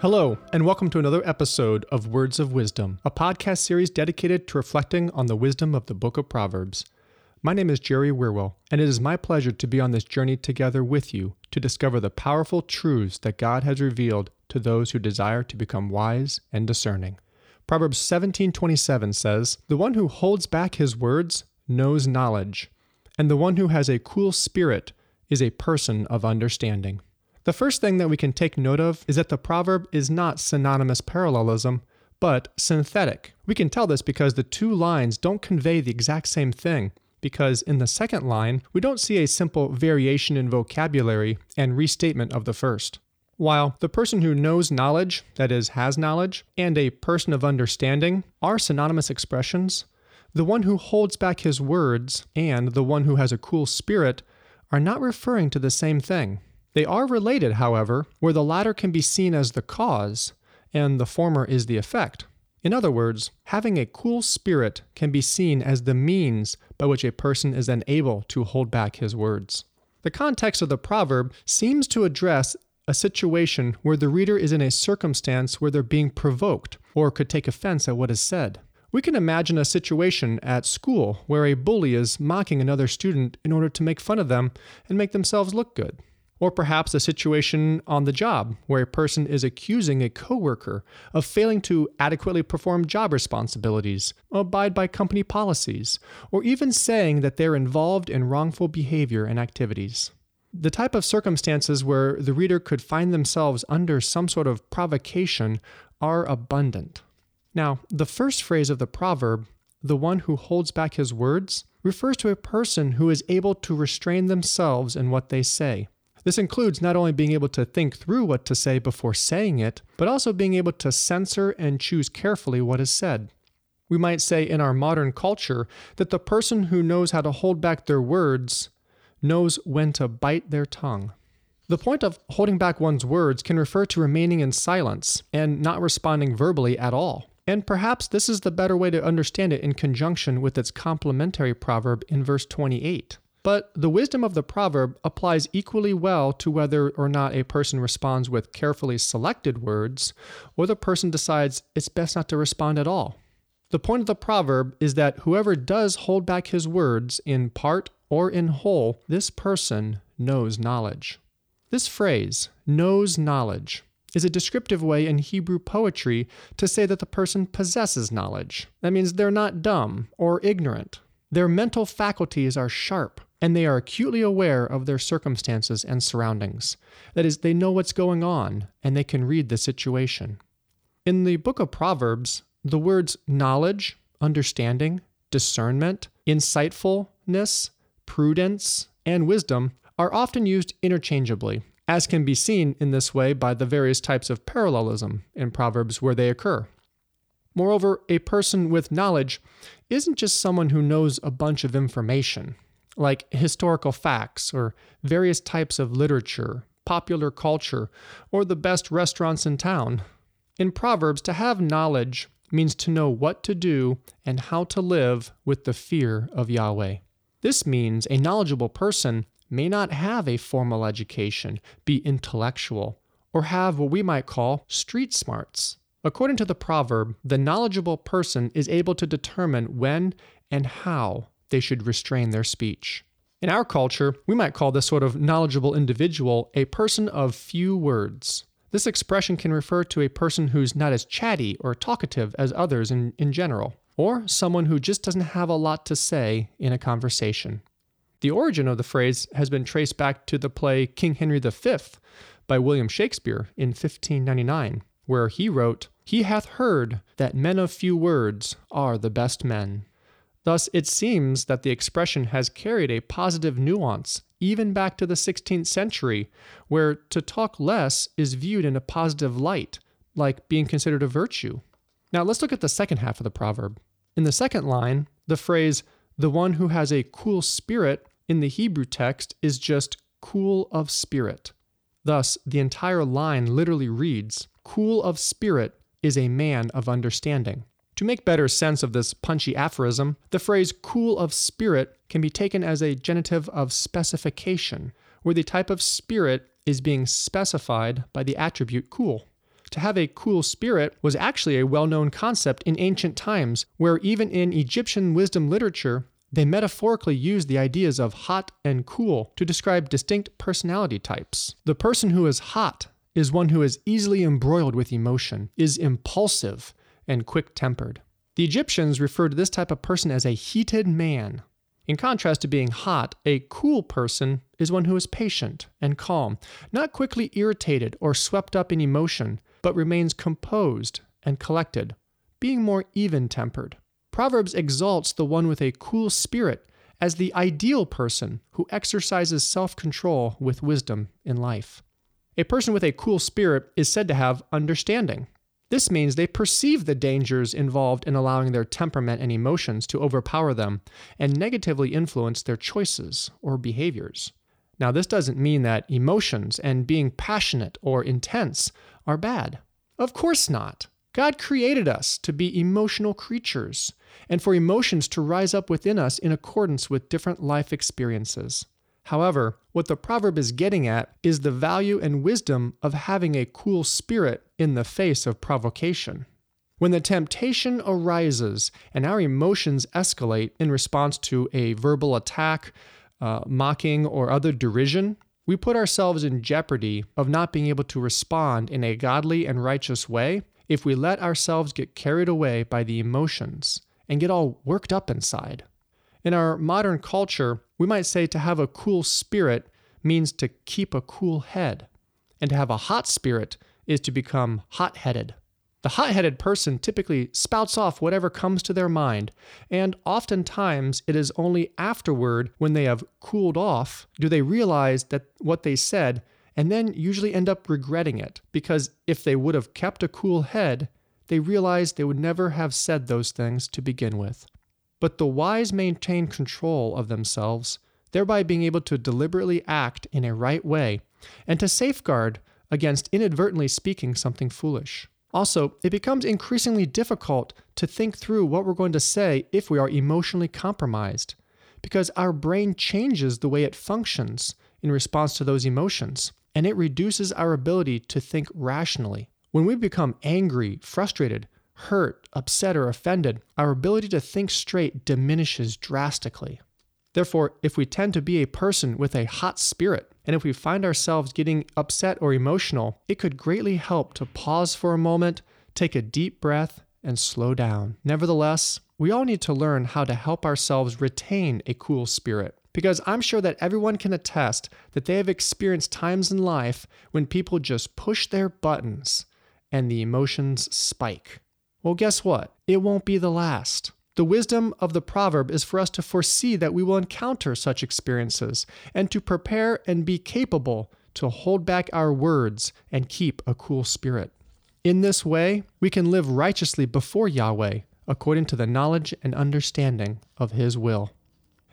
Hello, and welcome to another episode of Words of Wisdom, a podcast series dedicated to reflecting on the wisdom of the book of Proverbs. My name is Jerry Wierwille, and it is my pleasure to be on this journey together with you to discover the powerful truths that God has revealed to those who desire to become wise and discerning. Proverbs 17:27 says, "The one who holds back his words knows knowledge, and the one who has a cool spirit is a person of understanding." The first thing that we can take note of is that the proverb is not synonymous parallelism, but synthetic. We can tell this because the two lines don't convey the exact same thing, because in the second line, we don't see a simple variation in vocabulary and restatement of the first. While the person who knows knowledge, that is, has knowledge, and a person of understanding are synonymous expressions, the one who holds back his words and the one who has a cool spirit are not referring to the same thing. They are related, however, where the latter can be seen as the cause and the former is the effect. In other words, having a cool spirit can be seen as the means by which a person is then able to hold back his words. The context of the proverb seems to address a situation where the reader is in a circumstance where they're being provoked or could take offense at what is said. We can imagine a situation at school where a bully is mocking another student in order to make fun of them and make themselves look good. Or perhaps a situation on the job where a person is accusing a coworker of failing to adequately perform job responsibilities, abide by company policies, or even saying that they're involved in wrongful behavior and activities. The type of circumstances where the reader could find themselves under some sort of provocation are abundant. Now, the first phrase of the proverb, the one who holds back his words, refers to a person who is able to restrain themselves in what they say. This includes not only being able to think through what to say before saying it, but also being able to censor and choose carefully what is said. We might say in our modern culture that the person who knows how to hold back their words knows when to bite their tongue. The point of holding back one's words can refer to remaining in silence and not responding verbally at all. And perhaps this is the better way to understand it in conjunction with its complementary proverb in verse 28. But the wisdom of the proverb applies equally well to whether or not a person responds with carefully selected words or the person decides it's best not to respond at all. The point of the proverb is that whoever does hold back his words in part or in whole, this person knows knowledge. This phrase, knows knowledge, is a descriptive way in Hebrew poetry to say that the person possesses knowledge. That means they're not dumb or ignorant. Their mental faculties are sharp and they are acutely aware of their circumstances and surroundings. That is, they know what's going on and they can read the situation. In the book of Proverbs, the words knowledge, understanding, discernment, insightfulness, prudence, and wisdom are often used interchangeably, as can be seen in this way by the various types of parallelism in Proverbs where they occur. Moreover, a person with knowledge isn't just someone who knows a bunch of information like historical facts or various types of literature, popular culture, or the best restaurants in town. In Proverbs, to have knowledge means to know what to do and how to live with the fear of Yahweh. This means a knowledgeable person may not have a formal education, be intellectual, or have what we might call street smarts. According to the proverb, the knowledgeable person is able to determine when and how they should restrain their speech. In our culture, we might call this sort of knowledgeable individual a person of few words. This expression can refer to a person who's not as chatty or talkative as others in, in general, or someone who just doesn't have a lot to say in a conversation. The origin of the phrase has been traced back to the play King Henry V by William Shakespeare in 1599, where he wrote, He hath heard that men of few words are the best men. Thus, it seems that the expression has carried a positive nuance even back to the 16th century, where to talk less is viewed in a positive light, like being considered a virtue. Now, let's look at the second half of the proverb. In the second line, the phrase, the one who has a cool spirit, in the Hebrew text is just cool of spirit. Thus, the entire line literally reads, Cool of spirit is a man of understanding. To make better sense of this punchy aphorism, the phrase cool of spirit can be taken as a genitive of specification, where the type of spirit is being specified by the attribute cool. to have a cool spirit was actually a well known concept in ancient times, where even in Egyptian wisdom literature, they metaphorically used the ideas of hot and cool to describe distinct personality types. The person who is hot is one who is easily embroiled with emotion, is impulsive, and quick tempered. The Egyptians referred to this type of person as a heated man. In contrast to being hot, a cool person is one who is patient and calm, not quickly irritated or swept up in emotion, but remains composed and collected, being more even tempered. Proverbs exalts the one with a cool spirit as the ideal person who exercises self control with wisdom in life. A person with a cool spirit is said to have understanding, this means they perceive the dangers involved in allowing their temperament and emotions to overpower them and negatively influence their choices or behaviors. Now, this doesn't mean that emotions and being passionate or intense are bad. Of course not. God created us to be emotional creatures and for emotions to rise up within us in accordance with different life experiences. However, what the proverb is getting at is the value and wisdom of having a cool spirit in the face of provocation. When the temptation arises and our emotions escalate in response to a verbal attack, uh, mocking, or other derision, we put ourselves in jeopardy of not being able to respond in a godly and righteous way if we let ourselves get carried away by the emotions and get all worked up inside. In our modern culture, we might say to have a cool spirit means to keep a cool head, and to have a hot spirit is to become hot headed. The hot headed person typically spouts off whatever comes to their mind, and oftentimes it is only afterward, when they have cooled off, do they realize that what they said, and then usually end up regretting it, because if they would have kept a cool head, they realize they would never have said those things to begin with. But the wise maintain control of themselves, thereby being able to deliberately act in a right way and to safeguard against inadvertently speaking something foolish. Also, it becomes increasingly difficult to think through what we're going to say if we are emotionally compromised, because our brain changes the way it functions in response to those emotions, and it reduces our ability to think rationally. When we become angry, frustrated, hurt, upset, or offended, our ability to think straight diminishes drastically. Therefore, if we tend to be a person with a hot spirit, and if we find ourselves getting upset or emotional, it could greatly help to pause for a moment, take a deep breath, and slow down. Nevertheless, we all need to learn how to help ourselves retain a cool spirit. Because I'm sure that everyone can attest that they have experienced times in life when people just push their buttons and the emotions spike. Well, guess what? It won't be the last. The wisdom of the proverb is for us to foresee that we will encounter such experiences and to prepare and be capable to hold back our words and keep a cool spirit. In this way, we can live righteously before Yahweh according to the knowledge and understanding of His will.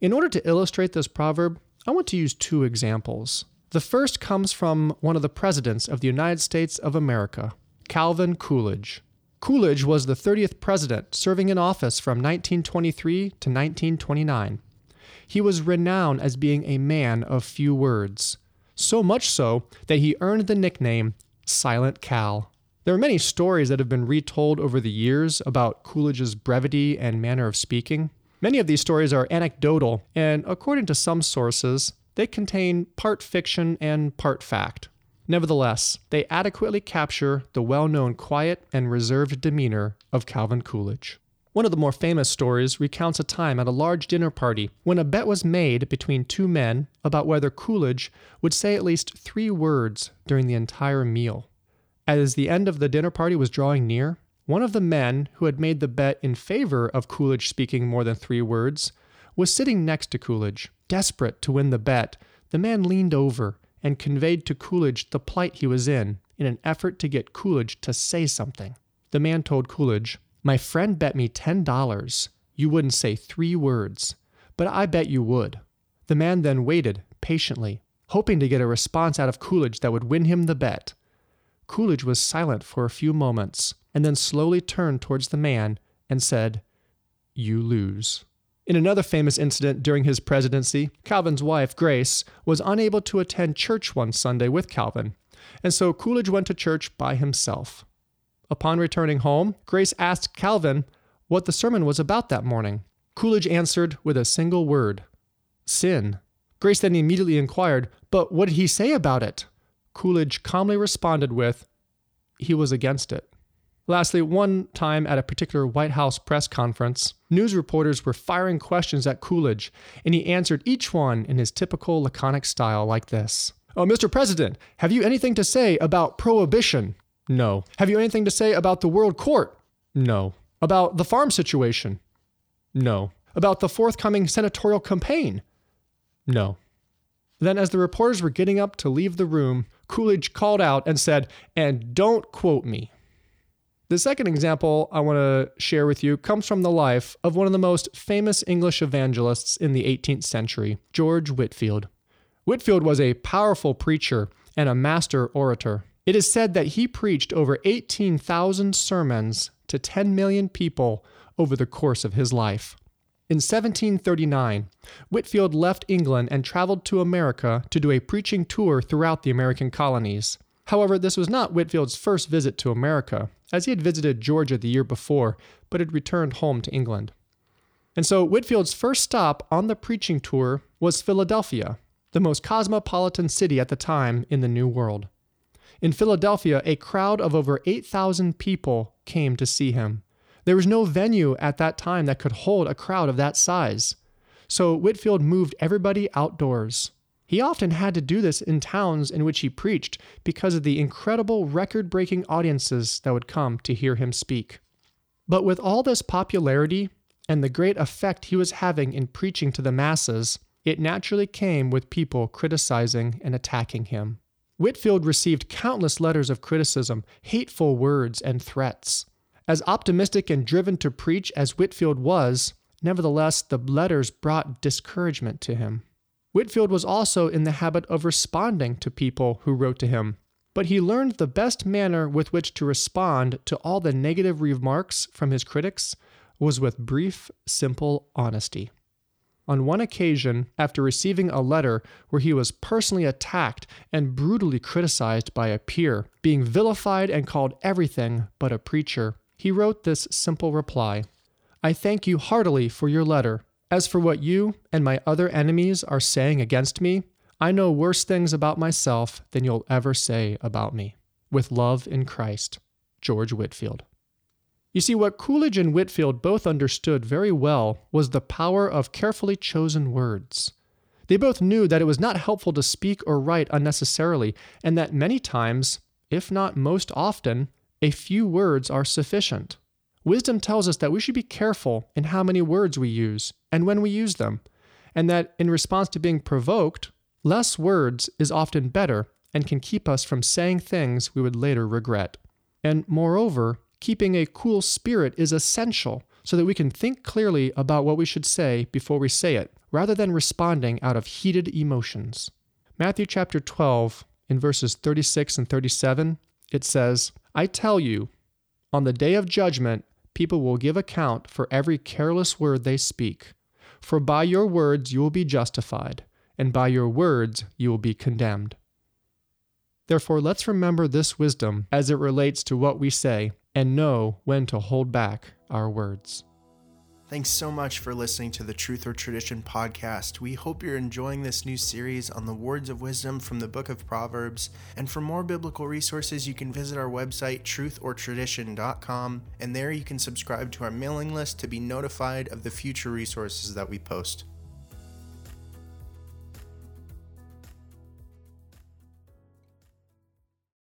In order to illustrate this proverb, I want to use two examples. The first comes from one of the presidents of the United States of America, Calvin Coolidge. Coolidge was the 30th president, serving in office from 1923 to 1929. He was renowned as being a man of few words, so much so that he earned the nickname Silent Cal. There are many stories that have been retold over the years about Coolidge's brevity and manner of speaking. Many of these stories are anecdotal, and according to some sources, they contain part fiction and part fact. Nevertheless, they adequately capture the well known quiet and reserved demeanor of Calvin Coolidge. One of the more famous stories recounts a time at a large dinner party when a bet was made between two men about whether Coolidge would say at least three words during the entire meal. As the end of the dinner party was drawing near, one of the men who had made the bet in favor of Coolidge speaking more than three words was sitting next to Coolidge. Desperate to win the bet, the man leaned over and conveyed to Coolidge the plight he was in, in an effort to get Coolidge to say something. The man told Coolidge, My friend bet me $10 you wouldn't say three words, but I bet you would. The man then waited patiently, hoping to get a response out of Coolidge that would win him the bet. Coolidge was silent for a few moments and then slowly turned towards the man and said, You lose. In another famous incident during his presidency, Calvin's wife, Grace, was unable to attend church one Sunday with Calvin. and so Coolidge went to church by himself. Upon returning home, Grace asked Calvin what the sermon was about that morning. Coolidge answered with a single word sin. Grace then immediately inquired, But what did he say about it? Coolidge calmly responded with, He was against it. Lastly, one time at a particular White House press conference, news reporters were firing questions at Coolidge, and he answered each one in his typical laconic style like this Oh, Mr. President, have you anything to say about prohibition? No. Have you anything to say about the World Court? No. About the farm situation? No. About the forthcoming senatorial campaign? No. Then, as the reporters were getting up to leave the room, Coolidge called out and said, And don't quote me. The second example I want to share with you comes from the life of one of the most famous English evangelists in the 18th century, George Whitefield. Whitefield was a powerful preacher and a master orator. It is said that he preached over 18,000 sermons to 10 million people over the course of his life. In 1739, Whitefield left England and traveled to America to do a preaching tour throughout the American colonies. However, this was not Whitefield's first visit to America, as he had visited Georgia the year before, but had returned home to England. And so Whitefield's first stop on the preaching tour was Philadelphia, the most cosmopolitan city at the time in the New World. In Philadelphia, a crowd of over 8,000 people came to see him. There was no venue at that time that could hold a crowd of that size. So Whitefield moved everybody outdoors. He often had to do this in towns in which he preached because of the incredible record breaking audiences that would come to hear him speak. But with all this popularity and the great effect he was having in preaching to the masses, it naturally came with people criticizing and attacking him. Whitefield received countless letters of criticism, hateful words, and threats. As optimistic and driven to preach as Whitefield was, nevertheless, the letters brought discouragement to him. Whitefield was also in the habit of responding to people who wrote to him, but he learned the best manner with which to respond to all the negative remarks from his critics was with brief, simple honesty. On one occasion, after receiving a letter where he was personally attacked and brutally criticized by a peer, being vilified and called everything but a preacher, he wrote this simple reply I thank you heartily for your letter as for what you and my other enemies are saying against me, I know worse things about myself than you'll ever say about me. With love in Christ, George Whitefield. You see, what Coolidge and Whitefield both understood very well was the power of carefully chosen words. They both knew that it was not helpful to speak or write unnecessarily, and that many times, if not most often, a few words are sufficient. Wisdom tells us that we should be careful in how many words we use and when we use them, and that in response to being provoked, less words is often better and can keep us from saying things we would later regret. And moreover, keeping a cool spirit is essential so that we can think clearly about what we should say before we say it, rather than responding out of heated emotions. Matthew chapter 12, in verses 36 and 37, it says, I tell you, on the day of judgment, people will give account for every careless word they speak. For by your words you will be justified, and by your words you will be condemned. Therefore, let's remember this wisdom as it relates to what we say and know when to hold back our words. Thanks so much for listening to the Truth or Tradition podcast. We hope you're enjoying this new series on the words of wisdom from the book of Proverbs. And for more biblical resources, you can visit our website, truthortradition.com, and there you can subscribe to our mailing list to be notified of the future resources that we post.